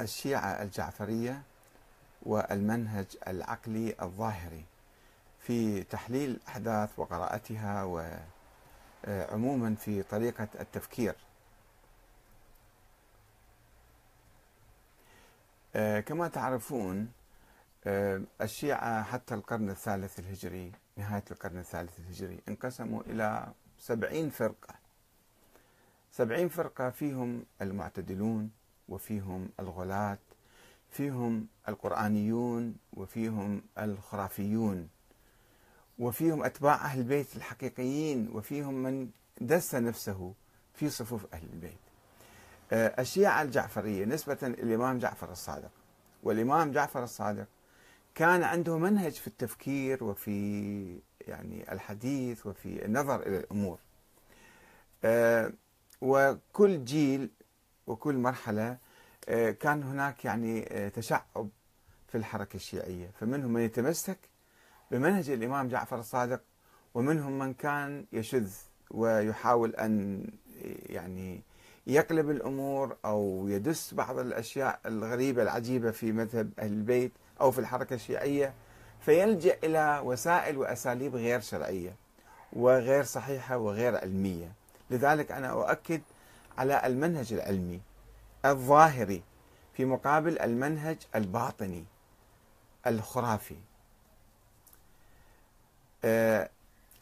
الشيعة الجعفرية والمنهج العقلي الظاهري في تحليل الأحداث وقراءتها وعموما في طريقة التفكير. كما تعرفون الشيعة حتى القرن الثالث الهجري نهاية القرن الثالث الهجري انقسموا إلى سبعين فرقة. سبعين فرقة فيهم المعتدلون وفيهم الغلاة فيهم القرآنيون وفيهم الخرافيون وفيهم أتباع أهل البيت الحقيقيين وفيهم من دس نفسه في صفوف أهل البيت. آه، الشيعة الجعفرية نسبة للإمام جعفر الصادق. والإمام جعفر الصادق كان عنده منهج في التفكير وفي يعني الحديث وفي النظر إلى الأمور. آه، وكل جيل وكل مرحلة آه، كان هناك يعني آه، تشعب في الحركة الشيعية. فمنهم من يتمسك بمنهج الإمام جعفر الصادق ومنهم من كان يشذ ويحاول أن يعني يقلب الأمور أو يدس بعض الأشياء الغريبة العجيبة في مذهب أهل البيت أو في الحركة الشيعية. فيلجأ إلى وسائل وأساليب غير شرعية وغير صحيحة وغير علمية. لذلك أنا أؤكد على المنهج العلمي الظاهري في مقابل المنهج الباطني الخرافي. آه،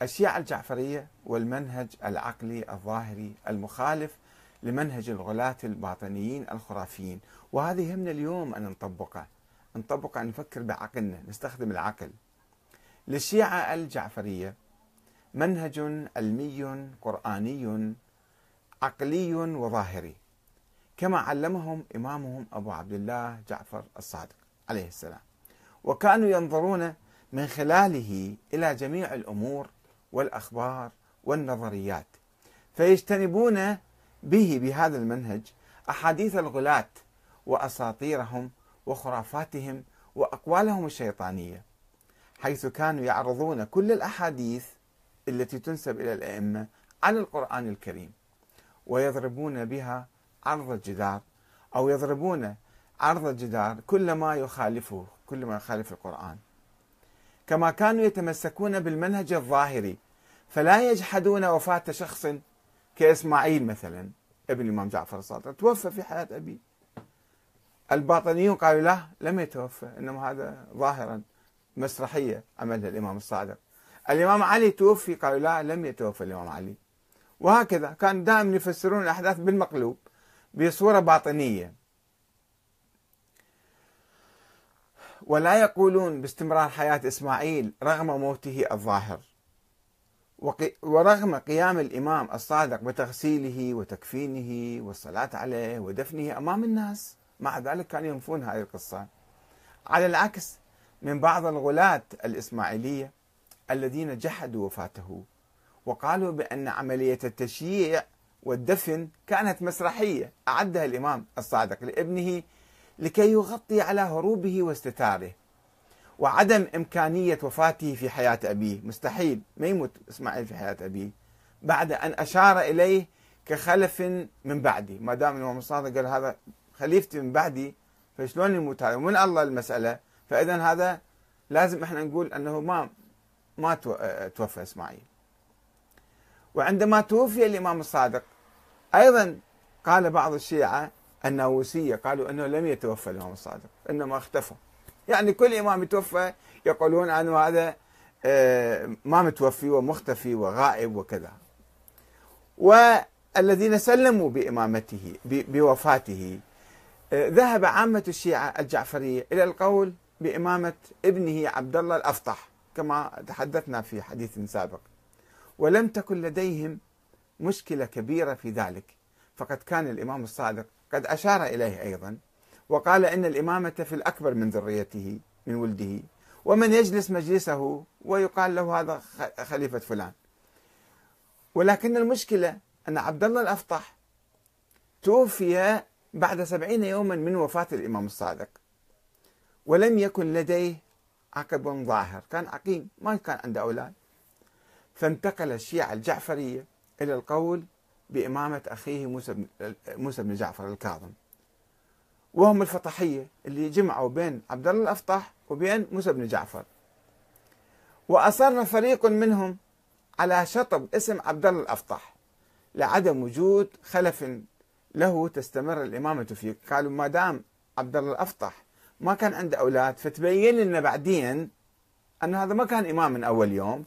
الشيعة الجعفرية والمنهج العقلي الظاهري المخالف لمنهج الغلاة الباطنيين الخرافيين. وهذه يهمنا اليوم أن نطبقه. نطبق أن نفكر بعقلنا نستخدم العقل. للشيعة الجعفرية منهج علمي قرآني عقلي وظاهري كما علمهم إمامهم أبو عبد الله جعفر الصادق عليه السلام. وكانوا ينظرون من خلاله إلى جميع الأمور والأخبار والنظريات فيجتنبون به بهذا المنهج أحاديث الغلاة وأساطيرهم وخرافاتهم وأقوالهم الشيطانية حيث كانوا يعرضون كل الأحاديث التي تنسب إلى الأئمة على القرآن الكريم. ويضربون بها عرض الجدار أو يضربون عرض الجدار كل ما يخالفه كل ما يخالف القرآن. كما كانوا يتمسكون بالمنهج الظاهري فلا يجحدون وفاة شخص كإسماعيل مثلا ابن الإمام جعفر الصادق توفى في حياة أبيه الباطنيون قالوا لا لم يتوفى إنما هذا ظاهرا مسرحية عملها الإمام الصادق. الإمام علي توفي قالوا لا لم يتوفى الإمام علي. وهكذا كان دائما يفسرون الأحداث بالمقلوب بصورة باطنية. ولا يقولون باستمرار حياة إسماعيل رغم موته الظاهر. ورغم قيام الإمام الصادق بتغسيله وتكفينه والصلاة عليه ودفنه أمام الناس مع ذلك كانوا ينفون هذه القصة. على العكس من بعض الغلاة الإسماعيلية الذين جحدوا وفاته. وقالوا بأن عملية التشييع والدفن كانت مسرحية أعدها الإمام الصادق لابنه لكي يغطي على هروبه واستتاره. وعدم إمكانية وفاته في حياة أبيه. مستحيل ما يموت إسماعيل في حياة أبيه. بعد أن أشار إليه كخلف من بعدي. ما دام الإمام الصادق قال هذا خليفتي من بعدي فشلون يموت هذا؟ من الله المسألة. فإذا هذا لازم إحنا نقول أنه ما ما توفى إسماعيل. وعندما توفي الإمام الصادق أيضا قال بعض الشيعة الناووسية قالوا أنه لم يتوفى الإمام الصادق إنما اختفى يعني كل إمام يتوفى يقولون أنه هذا آه، ما متوفي ومختفي وغائب وكذا. والذين سلموا بإمامته بوفاته آه، ذهب عامة الشيعة الجعفرية إلى القول بإمامة ابنه عبد الله الأفطح كما تحدثنا في حديث سابق. ولم تكن لديهم مشكلة كبيرة في ذلك. فقد كان الإمام الصادق قد أشار إليه أيضا وقال إن الإمامة في الأكبر من ذريته من ولده ومن يجلس مجلسه ويقال له هذا خليفة فلان. ولكن المشكلة أن عبد الله الأفطح توفي بعد سبعين يوما من وفاة الإمام الصادق ولم يكن لديه عقب ظاهر. كان عقيم ما كان عنده أولاد. فانتقل الشيعة الجعفرية إلى القول بإمامة أخيه موسى بن, جعفر الكاظم. وهم الفطحية اللي جمعوا بين عبد الله الأفطح وبين موسى بن جعفر. وأصر فريق منهم على شطب اسم عبد الله الأفطح لعدم وجود خلف له تستمر الإمامة فيه. قالوا ما دام عبد الله الأفطح ما كان عنده أولاد فتبين لنا بعدين أن هذا ما كان إمام من أول يوم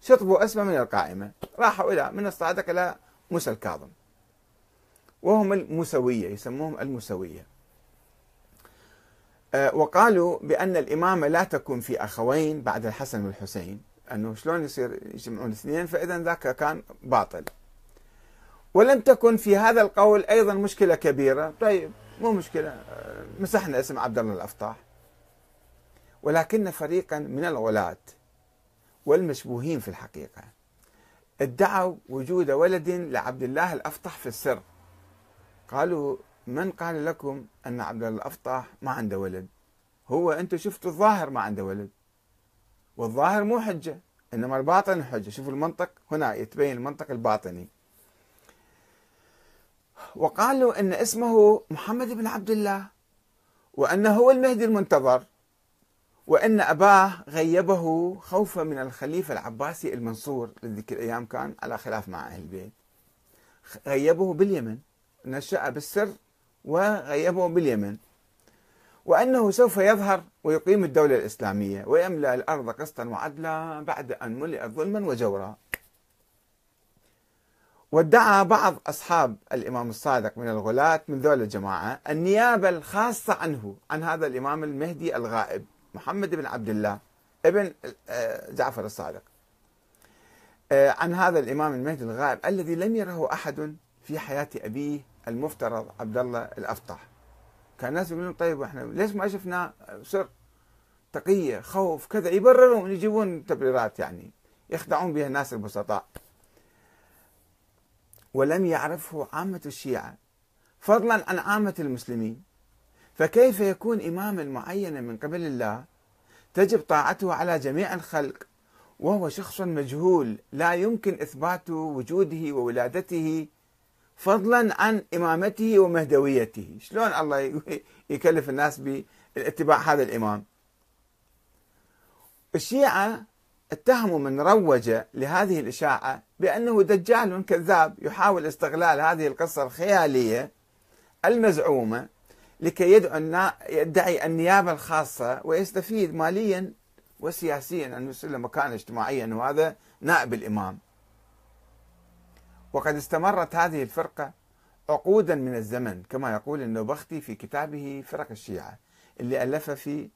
فشطبوا اسمه من القائمة. راحوا إلى من الصادق إلى موسى الكاظم. وهم الموسوية يسموهم الموسوية. آه، وقالوا بأن الإمامة لا تكون في أخوين بعد الحسن والحسين. أنه شلون يصير يجمعون اثنين فإذا ذاك كان باطل. ولم تكن في هذا القول أيضا مشكلة كبيرة. طيب مو مشكلة. آه، مسحنا اسم عبد الله الأفطاح. ولكن فريقا من الغلاة. والمشبوهين في الحقيقة. ادعوا وجود ولد لعبد الله الأفطح في السر. قالوا من قال لكم أن عبد الله الأفطح ما عنده ولد؟ هو أنتم شفتوا الظاهر ما عنده ولد. والظاهر مو حجة إنما الباطن حجة. شوفوا المنطق هنا يتبين المنطق الباطني. وقالوا إن اسمه محمد بن عبد الله وأنه هو المهدي المنتظر. وإن أباه غيبه خوفا من الخليفة العباسي المنصور لذيك الأيام كان على خلاف مع أهل البيت. غيبه باليمن نشأ بالسر وغيبه باليمن. وأنه سوف يظهر ويقيم الدولة الإسلامية ويملأ الأرض قسطا وعدلا بعد أن ملئت ظلما وجورا. وادعى بعض أصحاب الإمام الصادق من الغلاة من ذول الجماعة النيابة الخاصة عنه عن هذا الإمام المهدي الغائب. محمد بن عبد الله ابن آه، جعفر الصادق. آه، عن هذا الإمام المهدي الغائب الذي لم يره أحد في حياة أبيه المفترض عبد الله الأفطح كان الناس يقولون طيب إحنا ليش ما شفنا سر تقية خوف كذا يبررون يجيبون تبريرات يعني يخدعون بها الناس البسطاء. ولم يعرفه عامة الشيعة. فضلا عن عامة المسلمين. فكيف يكون إماما معينا من قبل الله؟ تجب طاعته على جميع الخلق وهو شخص مجهول لا يمكن إثبات وجوده وولادته فضلا عن إمامته ومهدويته. شلون الله يكلف الناس باتباع هذا الإمام؟ الشيعة اتهموا من روج لهذه الإشاعة بأنه دجال كذاب يحاول استغلال هذه القصة الخيالية المزعومة لكي يدعو يدعي النيابة الخاصة ويستفيد ماليا وسياسيا أنه يصير له مكانة اجتماعية أنه هذا نائب الإمام. وقد استمرت هذه الفرقة عقودا من الزمن كما يقول النوبختي في كتابه فرق الشيعة اللي ألفه في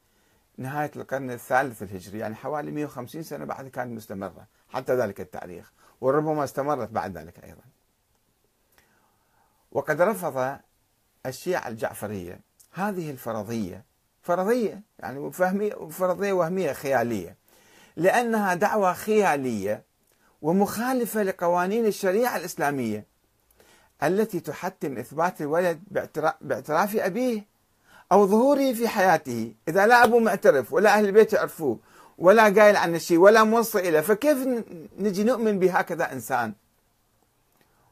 نهاية القرن الثالث الهجري يعني حوالي 150 سنة بعد كانت مستمرة حتى ذلك التاريخ وربما استمرت بعد ذلك أيضا. وقد رفض الشيعة الجعفرية. هذه الفرضية فرضية يعني فرضية وهمية خيالية. لأنها دعوة خيالية ومخالفة لقوانين الشريعة الإسلامية التي تحتم إثبات الولد باعتراف أبيه أو ظهوره في حياته. إذا لا أبوه معترف ولا أهل البيت يعرفوه ولا قايل عن الشيء ولا موصي إليه فكيف نجي نؤمن بهكذا إنسان؟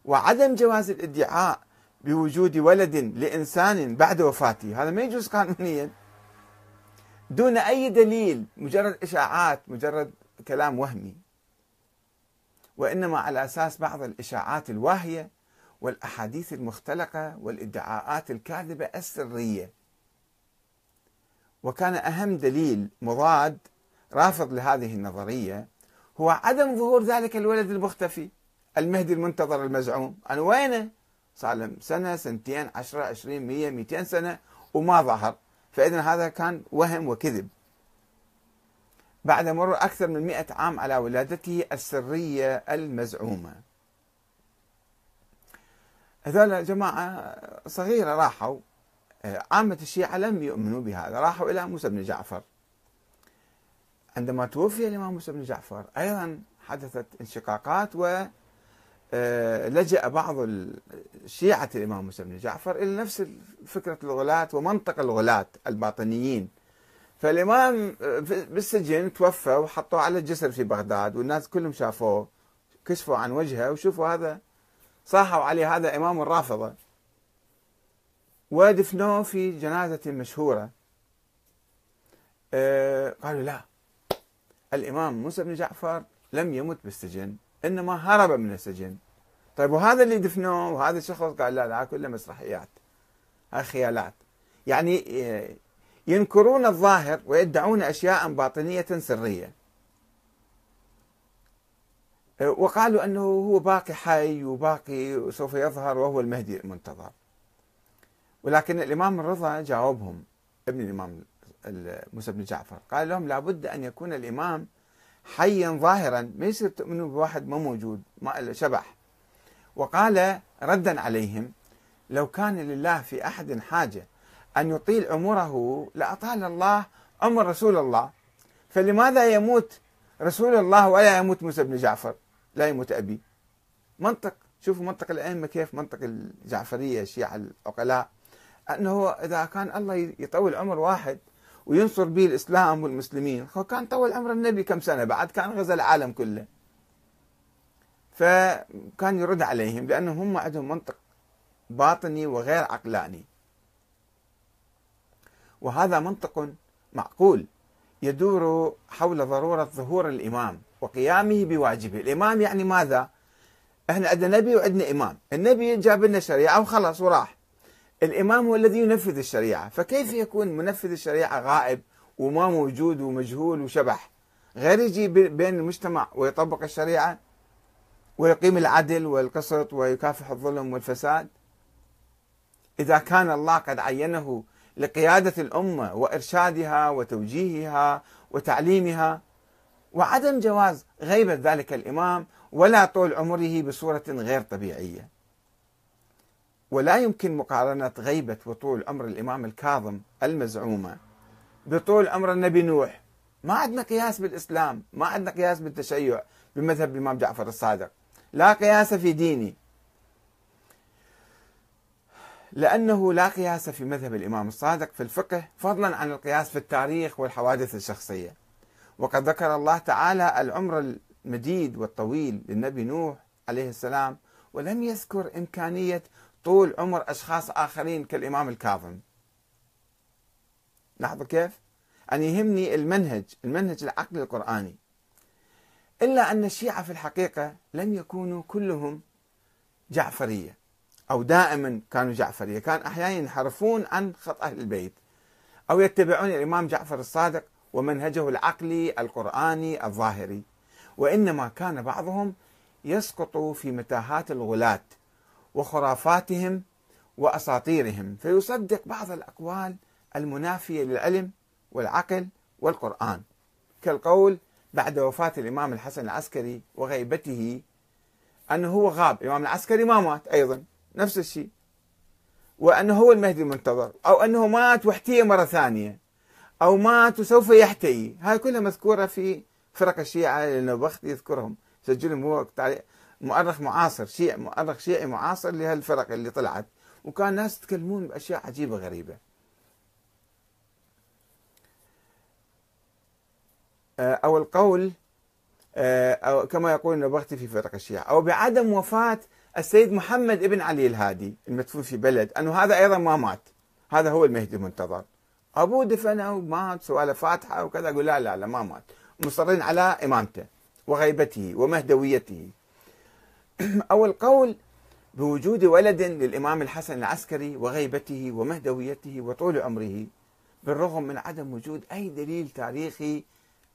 وعدم جواز الادعاء بوجود ولد لإنسان بعد وفاته. هذا ما يجوز قانونيا. دون أي دليل مجرد إشاعات مجرد كلام وهمي. وإنما على أساس بعض الإشاعات الواهية والأحاديث المختلقة والإدعاءات الكاذبة السرية. وكان أهم دليل مضاد رافض لهذه النظرية هو عدم ظهور ذلك الولد المختفي المهدي المنتظر المزعوم. أنا وينه؟ صار له سنة سنتين عشرة عشرين مية مئتين سنة وما ظهر. فإذا هذا كان وهم وكذب. بعد مرور أكثر من مئة عام على ولادته السرية المزعومة. هذول جماعة صغيرة راحوا. عامة الشيعة لم يؤمنوا بهذا. راحوا إلى موسى بن جعفر. عندما توفي الإمام موسى بن جعفر أيضا حدثت انشقاقات و لجأ بعض الشيعة الإمام موسى بن جعفر إلى نفس فكرة الغلاة ومنطق الغلاة الباطنيين. فالإمام آه، بالسجن توفى وحطوه على الجسر في بغداد والناس كلهم شافوه كشفوا عن وجهه وشوفوا هذا صاحوا عليه هذا إمام الرافضة. ودفنوه في جنازة مشهورة. آه، قالوا لا الإمام موسى بن جعفر لم يمت بالسجن. إنما هرب من السجن. طيب وهذا اللي دفنوه وهذا الشخص قال لا لا كله مسرحيات. هاي خيالات. يعني آه، ينكرون الظاهر ويدعون أشياء باطنية سرية. آه، وقالوا أنه هو باقي حي وباقي وسوف يظهر وهو المهدي المنتظر. ولكن الإمام الرضا جاوبهم ابن الإمام موسى بن جعفر. قال لهم لابد أن يكون الإمام حيا ظاهرا ما يصير تؤمنوا بواحد ما موجود ما شبح. وقال ردا عليهم لو كان لله في أحد حاجة أن يطيل عمره لأطال الله عمر رسول الله فلماذا يموت رسول الله ولا يموت موسى بن جعفر؟ لا يموت أبي. منطق شوفوا منطق الأئمة كيف منطق الجعفرية الشيعة العقلاء أنه إذا كان الله يطول عمر واحد وينصر به الإسلام والمسلمين. كان طول عمر النبي كم سنة؟ بعد كان غزا العالم كله. فكان يرد عليهم لأنهم هم عندهم منطق باطني وغير عقلاني. وهذا منطق معقول يدور حول ضرورة ظهور الإمام وقيامه بواجبه. الإمام يعني ماذا؟ إحنا عندنا نبي وعندنا إمام. النبي جاب لنا شريعة وخلص وراح. الإمام هو الذي ينفذ الشريعة. فكيف يكون منفذ الشريعة غائب وما موجود ومجهول وشبح؟ غير يجي بين المجتمع ويطبق الشريعة ويقيم العدل والقسط ويكافح الظلم والفساد؟ إذا كان الله قد عينه لقيادة الأمة وإرشادها وتوجيهها وتعليمها وعدم جواز غيبة ذلك الإمام ولا طول عمره بصورة غير طبيعية. ولا يمكن مقارنة غيبة وطول عمر الإمام الكاظم المزعومة. بطول عمر النبي نوح. ما عندنا قياس بالإسلام ما عندنا قياس بالتشيع بمذهب الإمام جعفر الصادق. لا قياس في ديني. لأنه لا قياس في مذهب الإمام الصادق في الفقه فضلا عن القياس في التاريخ والحوادث الشخصية. وقد ذكر الله تعالى العمر المديد والطويل للنبي نوح عليه السلام ولم يذكر إمكانية طول عمر أشخاص آخرين كالإمام الكاظم. لاحظوا كيف؟ أن يهمني المنهج المنهج العقلي القرآني. إلا أن الشيعة في الحقيقة لم يكونوا كلهم جعفرية أو دائما كانوا جعفرية. كان أحيانا ينحرفون عن خط أهل البيت أو يتبعون الإمام جعفر الصادق ومنهجه العقلي القرآني الظاهري. وإنما كان بعضهم يسقط في متاهات الغلاة. وخرافاتهم وأساطيرهم. فيصدق بعض الأقوال المنافية للعلم والعقل والقرآن. كالقول بعد وفاة الإمام الحسن العسكري وغيبته أنه هو غاب. الإمام العسكري ما مات أيضا نفس الشيء. وأنه هو المهدي المنتظر أو أنه مات واحتيى مرة ثانية أو مات وسوف يحتيي. هاي كلها مذكورة في فرق الشيعة النوبختي يذكرهم. سجلهم هو مؤرخ معاصر شيعي مؤرخ شيعي معاصر لهالفرق اللي طلعت. وكان ناس يتكلمون بأشياء عجيبة غريبة. آه، أو القول آه، أو كما يقول النبختي في فرق الشيعة أو بعدم وفاة السيد محمد ابن علي الهادي المدفون في بلد أنه هذا أيضا ما مات. هذا هو المهدي المنتظر. أبوه دفنه ومات سوى له فاتحة وكذا يقول لا لا لا ما مات. مصرين على إمامته وغيبته ومهدويته. أو القول بوجود ولد للإمام الحسن العسكري وغيبته ومهدويته وطول عمره بالرغم من عدم وجود أي دليل تاريخي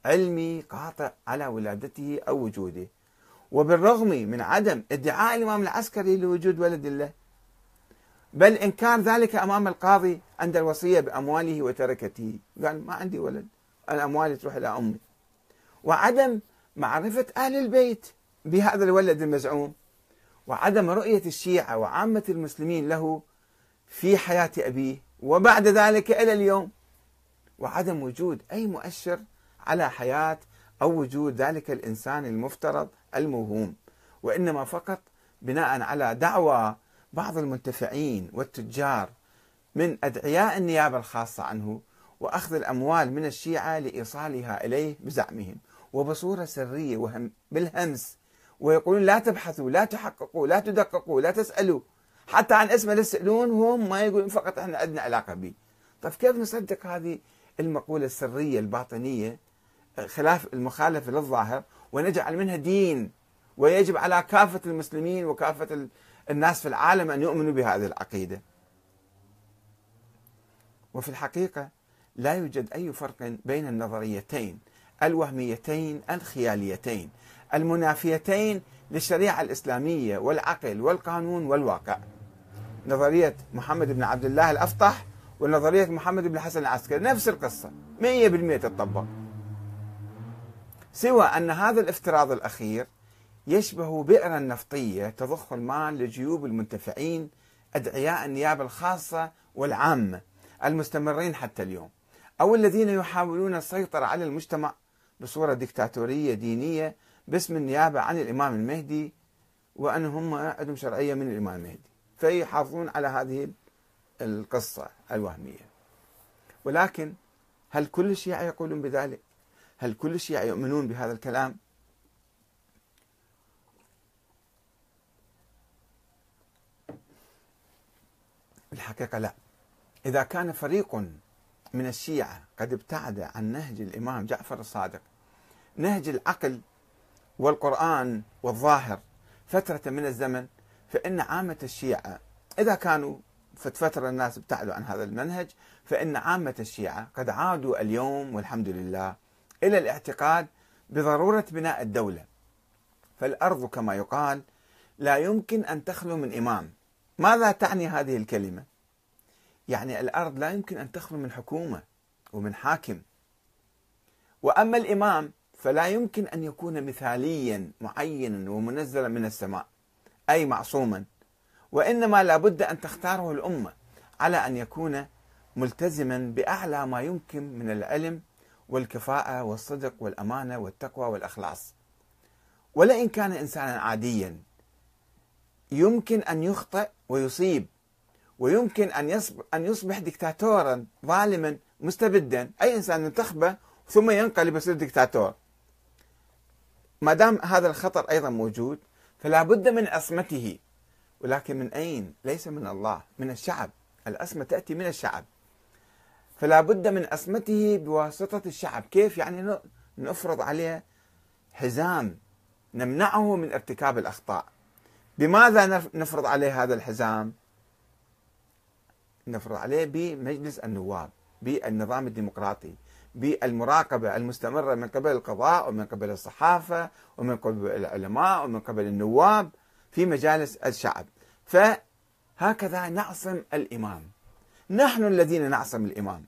علمي قاطع على ولادته أو وجوده. وبالرغم من عدم ادعاء الإمام العسكري لوجود ولد له بل إنكار ذلك أمام القاضي عند الوصية بأمواله وتركته. قال ما عندي ولد أنا أموالي تروح إلى أمي. وعدم معرفة أهل البيت بهذا الولد المزعوم. وعدم رؤية الشيعة وعامة المسلمين له في حياة أبيه وبعد ذلك إلى اليوم. وعدم وجود أي مؤشر على حياة أو وجود ذلك الإنسان المفترض الموهوم. وإنما فقط بناء على دعوى بعض المنتفعين والتجار من أدعياء النيابة الخاصة عنه وأخذ الأموال من الشيعة لإيصالها إليه بزعمهم. وبصورة سرية وهم بالهمس ويقولون لا تبحثوا لا تحققوا لا تدققوا لا تسألوا. حتى عن اسمه لا يسألون وهم ما يقولون فقط إحنا عندنا علاقة به طيب كيف نصدق هذه المقولة السرية الباطنية خلاف المخالفة للظاهر ونجعل منها دين ويجب على كافة المسلمين وكافة الناس في العالم أن يؤمنوا بهذه العقيدة؟ وفي الحقيقة لا يوجد أي فرق بين النظريتين الوهميتين الخياليتين. المنافيتين للشريعة الإسلامية والعقل والقانون والواقع. نظرية محمد بن عبد الله الأفطح ونظرية محمد بن الحسن العسكري نفس القصة 100% تطبق سوى أن هذا الافتراض الأخير يشبه بئرا نفطية تضخ المال لجيوب المنتفعين أدعياء النيابة الخاصة والعامة المستمرين حتى اليوم أو الذين يحاولون السيطرة على المجتمع بصورة ديكتاتورية دينية باسم النيابة عن الإمام المهدي وأن هم عندهم شرعية من الإمام المهدي فيحافظون على هذه القصة الوهمية ولكن هل كل الشيعة يقولون بذلك؟ هل كل الشيعة يؤمنون بهذا الكلام؟ الحقيقة لا إذا كان فريق من الشيعة قد ابتعد عن نهج الإمام جعفر الصادق نهج العقل والقرآن والظاهر فترة من الزمن فإن عامة الشيعة إذا كانوا فترة الناس ابتعدوا عن هذا المنهج فإن عامة الشيعة قد عادوا اليوم والحمد لله إلى الاعتقاد بضرورة بناء الدولة. فالأرض كما يقال لا يمكن أن تخلو من إمام. ماذا تعني هذه الكلمة؟ يعني الأرض لا يمكن أن تخلو من حكومة ومن حاكم. وأما الإمام فلا يمكن أن يكون مثاليا معينا ومنزلا من السماء أي معصوما. وإنما لابد أن تختاره الأمة على أن يكون ملتزما بأعلى ما يمكن من العلم والكفاءة والصدق والأمانة والتقوى والإخلاص. ولئن كان إنسانا عاديا يمكن أن يخطئ ويصيب ويمكن أن يصبح, أن يصبح دكتاتورا ظالما مستبدا. أي إنسان ينتخبه ثم ينقلب يصير دكتاتور. ما دام هذا الخطر أيضا موجود فلا بد من عصمته ولكن من أين؟ ليس من الله من الشعب. العصمة تأتي من الشعب. فلا بد من عصمته بواسطة الشعب. كيف يعني نفرض عليه حزام؟ نمنعه من ارتكاب الأخطاء. بماذا نفرض عليه هذا الحزام؟ نفرض عليه بمجلس النواب بالنظام الديمقراطي. بالمراقبة المستمرة من قبل القضاء ومن قبل الصحافة ومن قبل العلماء ومن قبل النواب في مجالس الشعب. فهكذا نعصم الإمام. نحن الذين نعصم الإمام.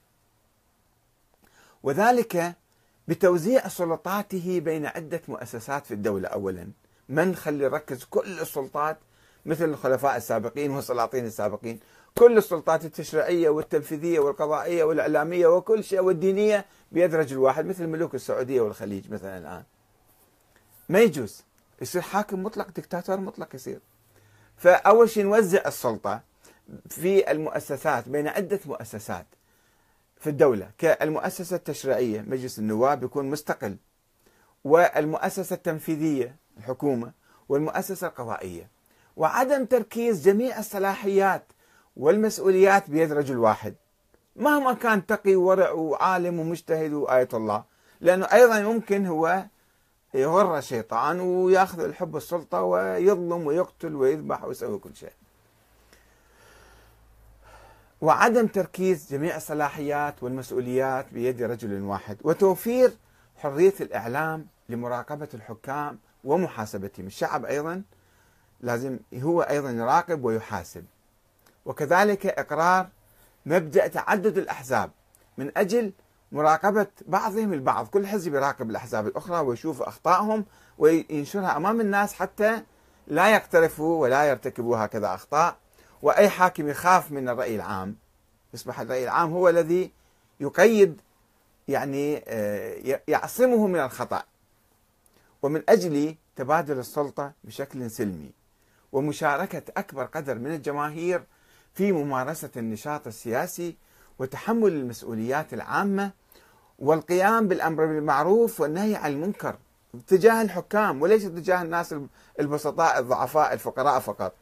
وذلك بتوزيع سلطاته بين عدة مؤسسات في الدولة أولا. من خلي يركز كل السلطات مثل الخلفاء السابقين والسلاطين السابقين. كل السلطات التشريعية والتنفيذية والقضائية والإعلامية وكل شيء والدينية بيد رجل واحد مثل ملوك السعودية والخليج مثلا الآن. ما يجوز. يصير حاكم مطلق دكتاتور مطلق يصير. فأول شيء نوزع السلطة في المؤسسات بين عدة مؤسسات في الدولة. كالمؤسسة التشريعية مجلس النواب يكون مستقل. والمؤسسة التنفيذية الحكومة. والمؤسسة القضائية. وعدم تركيز جميع الصلاحيات. والمسؤوليات بيد رجل واحد. مهما كان تقي ورع وعالم ومجتهد وآية الله لأنه أيضا ممكن هو يغر الشيطان ويأخذ الحب السلطة ويظلم ويقتل ويذبح ويسوي كل شيء. وعدم تركيز جميع الصلاحيات والمسؤوليات بيد رجل واحد وتوفير حرية الإعلام لمراقبة الحكام ومحاسبتهم. الشعب أيضا لازم هو أيضا يراقب ويحاسب. وكذلك إقرار مبدأ تعدد الأحزاب من أجل مراقبة بعضهم البعض. كل حزب يراقب الأحزاب الأخرى ويشوف أخطائهم وينشرها أمام الناس حتى لا يقترفوا ولا يرتكبوا هكذا أخطاء. وأي حاكم يخاف من الرأي العام يصبح الرأي العام هو الذي يقيد يعني آه، يعصمه من الخطأ. ومن أجل تبادل السلطة بشكل سلمي ومشاركة أكبر قدر من الجماهير في ممارسة النشاط السياسي وتحمل المسؤوليات العامة والقيام بالأمر بالمعروف والنهي عن المنكر تجاه الحكام وليس تجاه الناس البسطاء الضعفاء الفقراء فقط.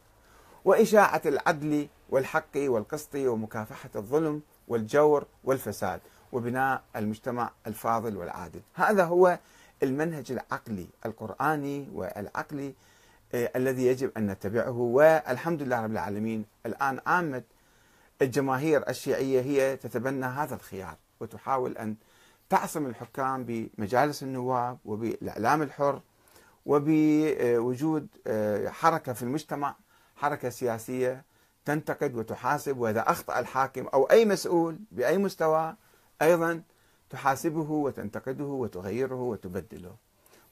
وإشاعة العدل والحق والقسط ومكافحة الظلم والجور والفساد وبناء المجتمع الفاضل والعادل. هذا هو المنهج العقلي القرآني والعقلي الذي يجب أن نتبعه. والحمد لله رب العالمين الآن عامة الجماهير الشيعية هي تتبنى هذا الخيار وتحاول أن تعصم الحكام بمجالس النواب وبالإعلام الحر وبوجود آه، حركة في المجتمع حركة سياسية تنتقد وتحاسب. وإذا أخطأ الحاكم أو أي مسؤول بأي مستوى أيضا تحاسبه وتنتقده وتغيره وتبدله.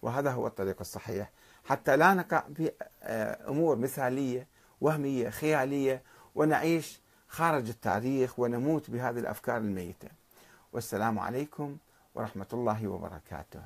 وهذا هو الطريق الصحيح. حتى لا نقع في آه، أمور مثالية وهمية خيالية ونعيش خارج التاريخ ونموت بهذه الأفكار الميتة. والسلام عليكم ورحمة الله وبركاته.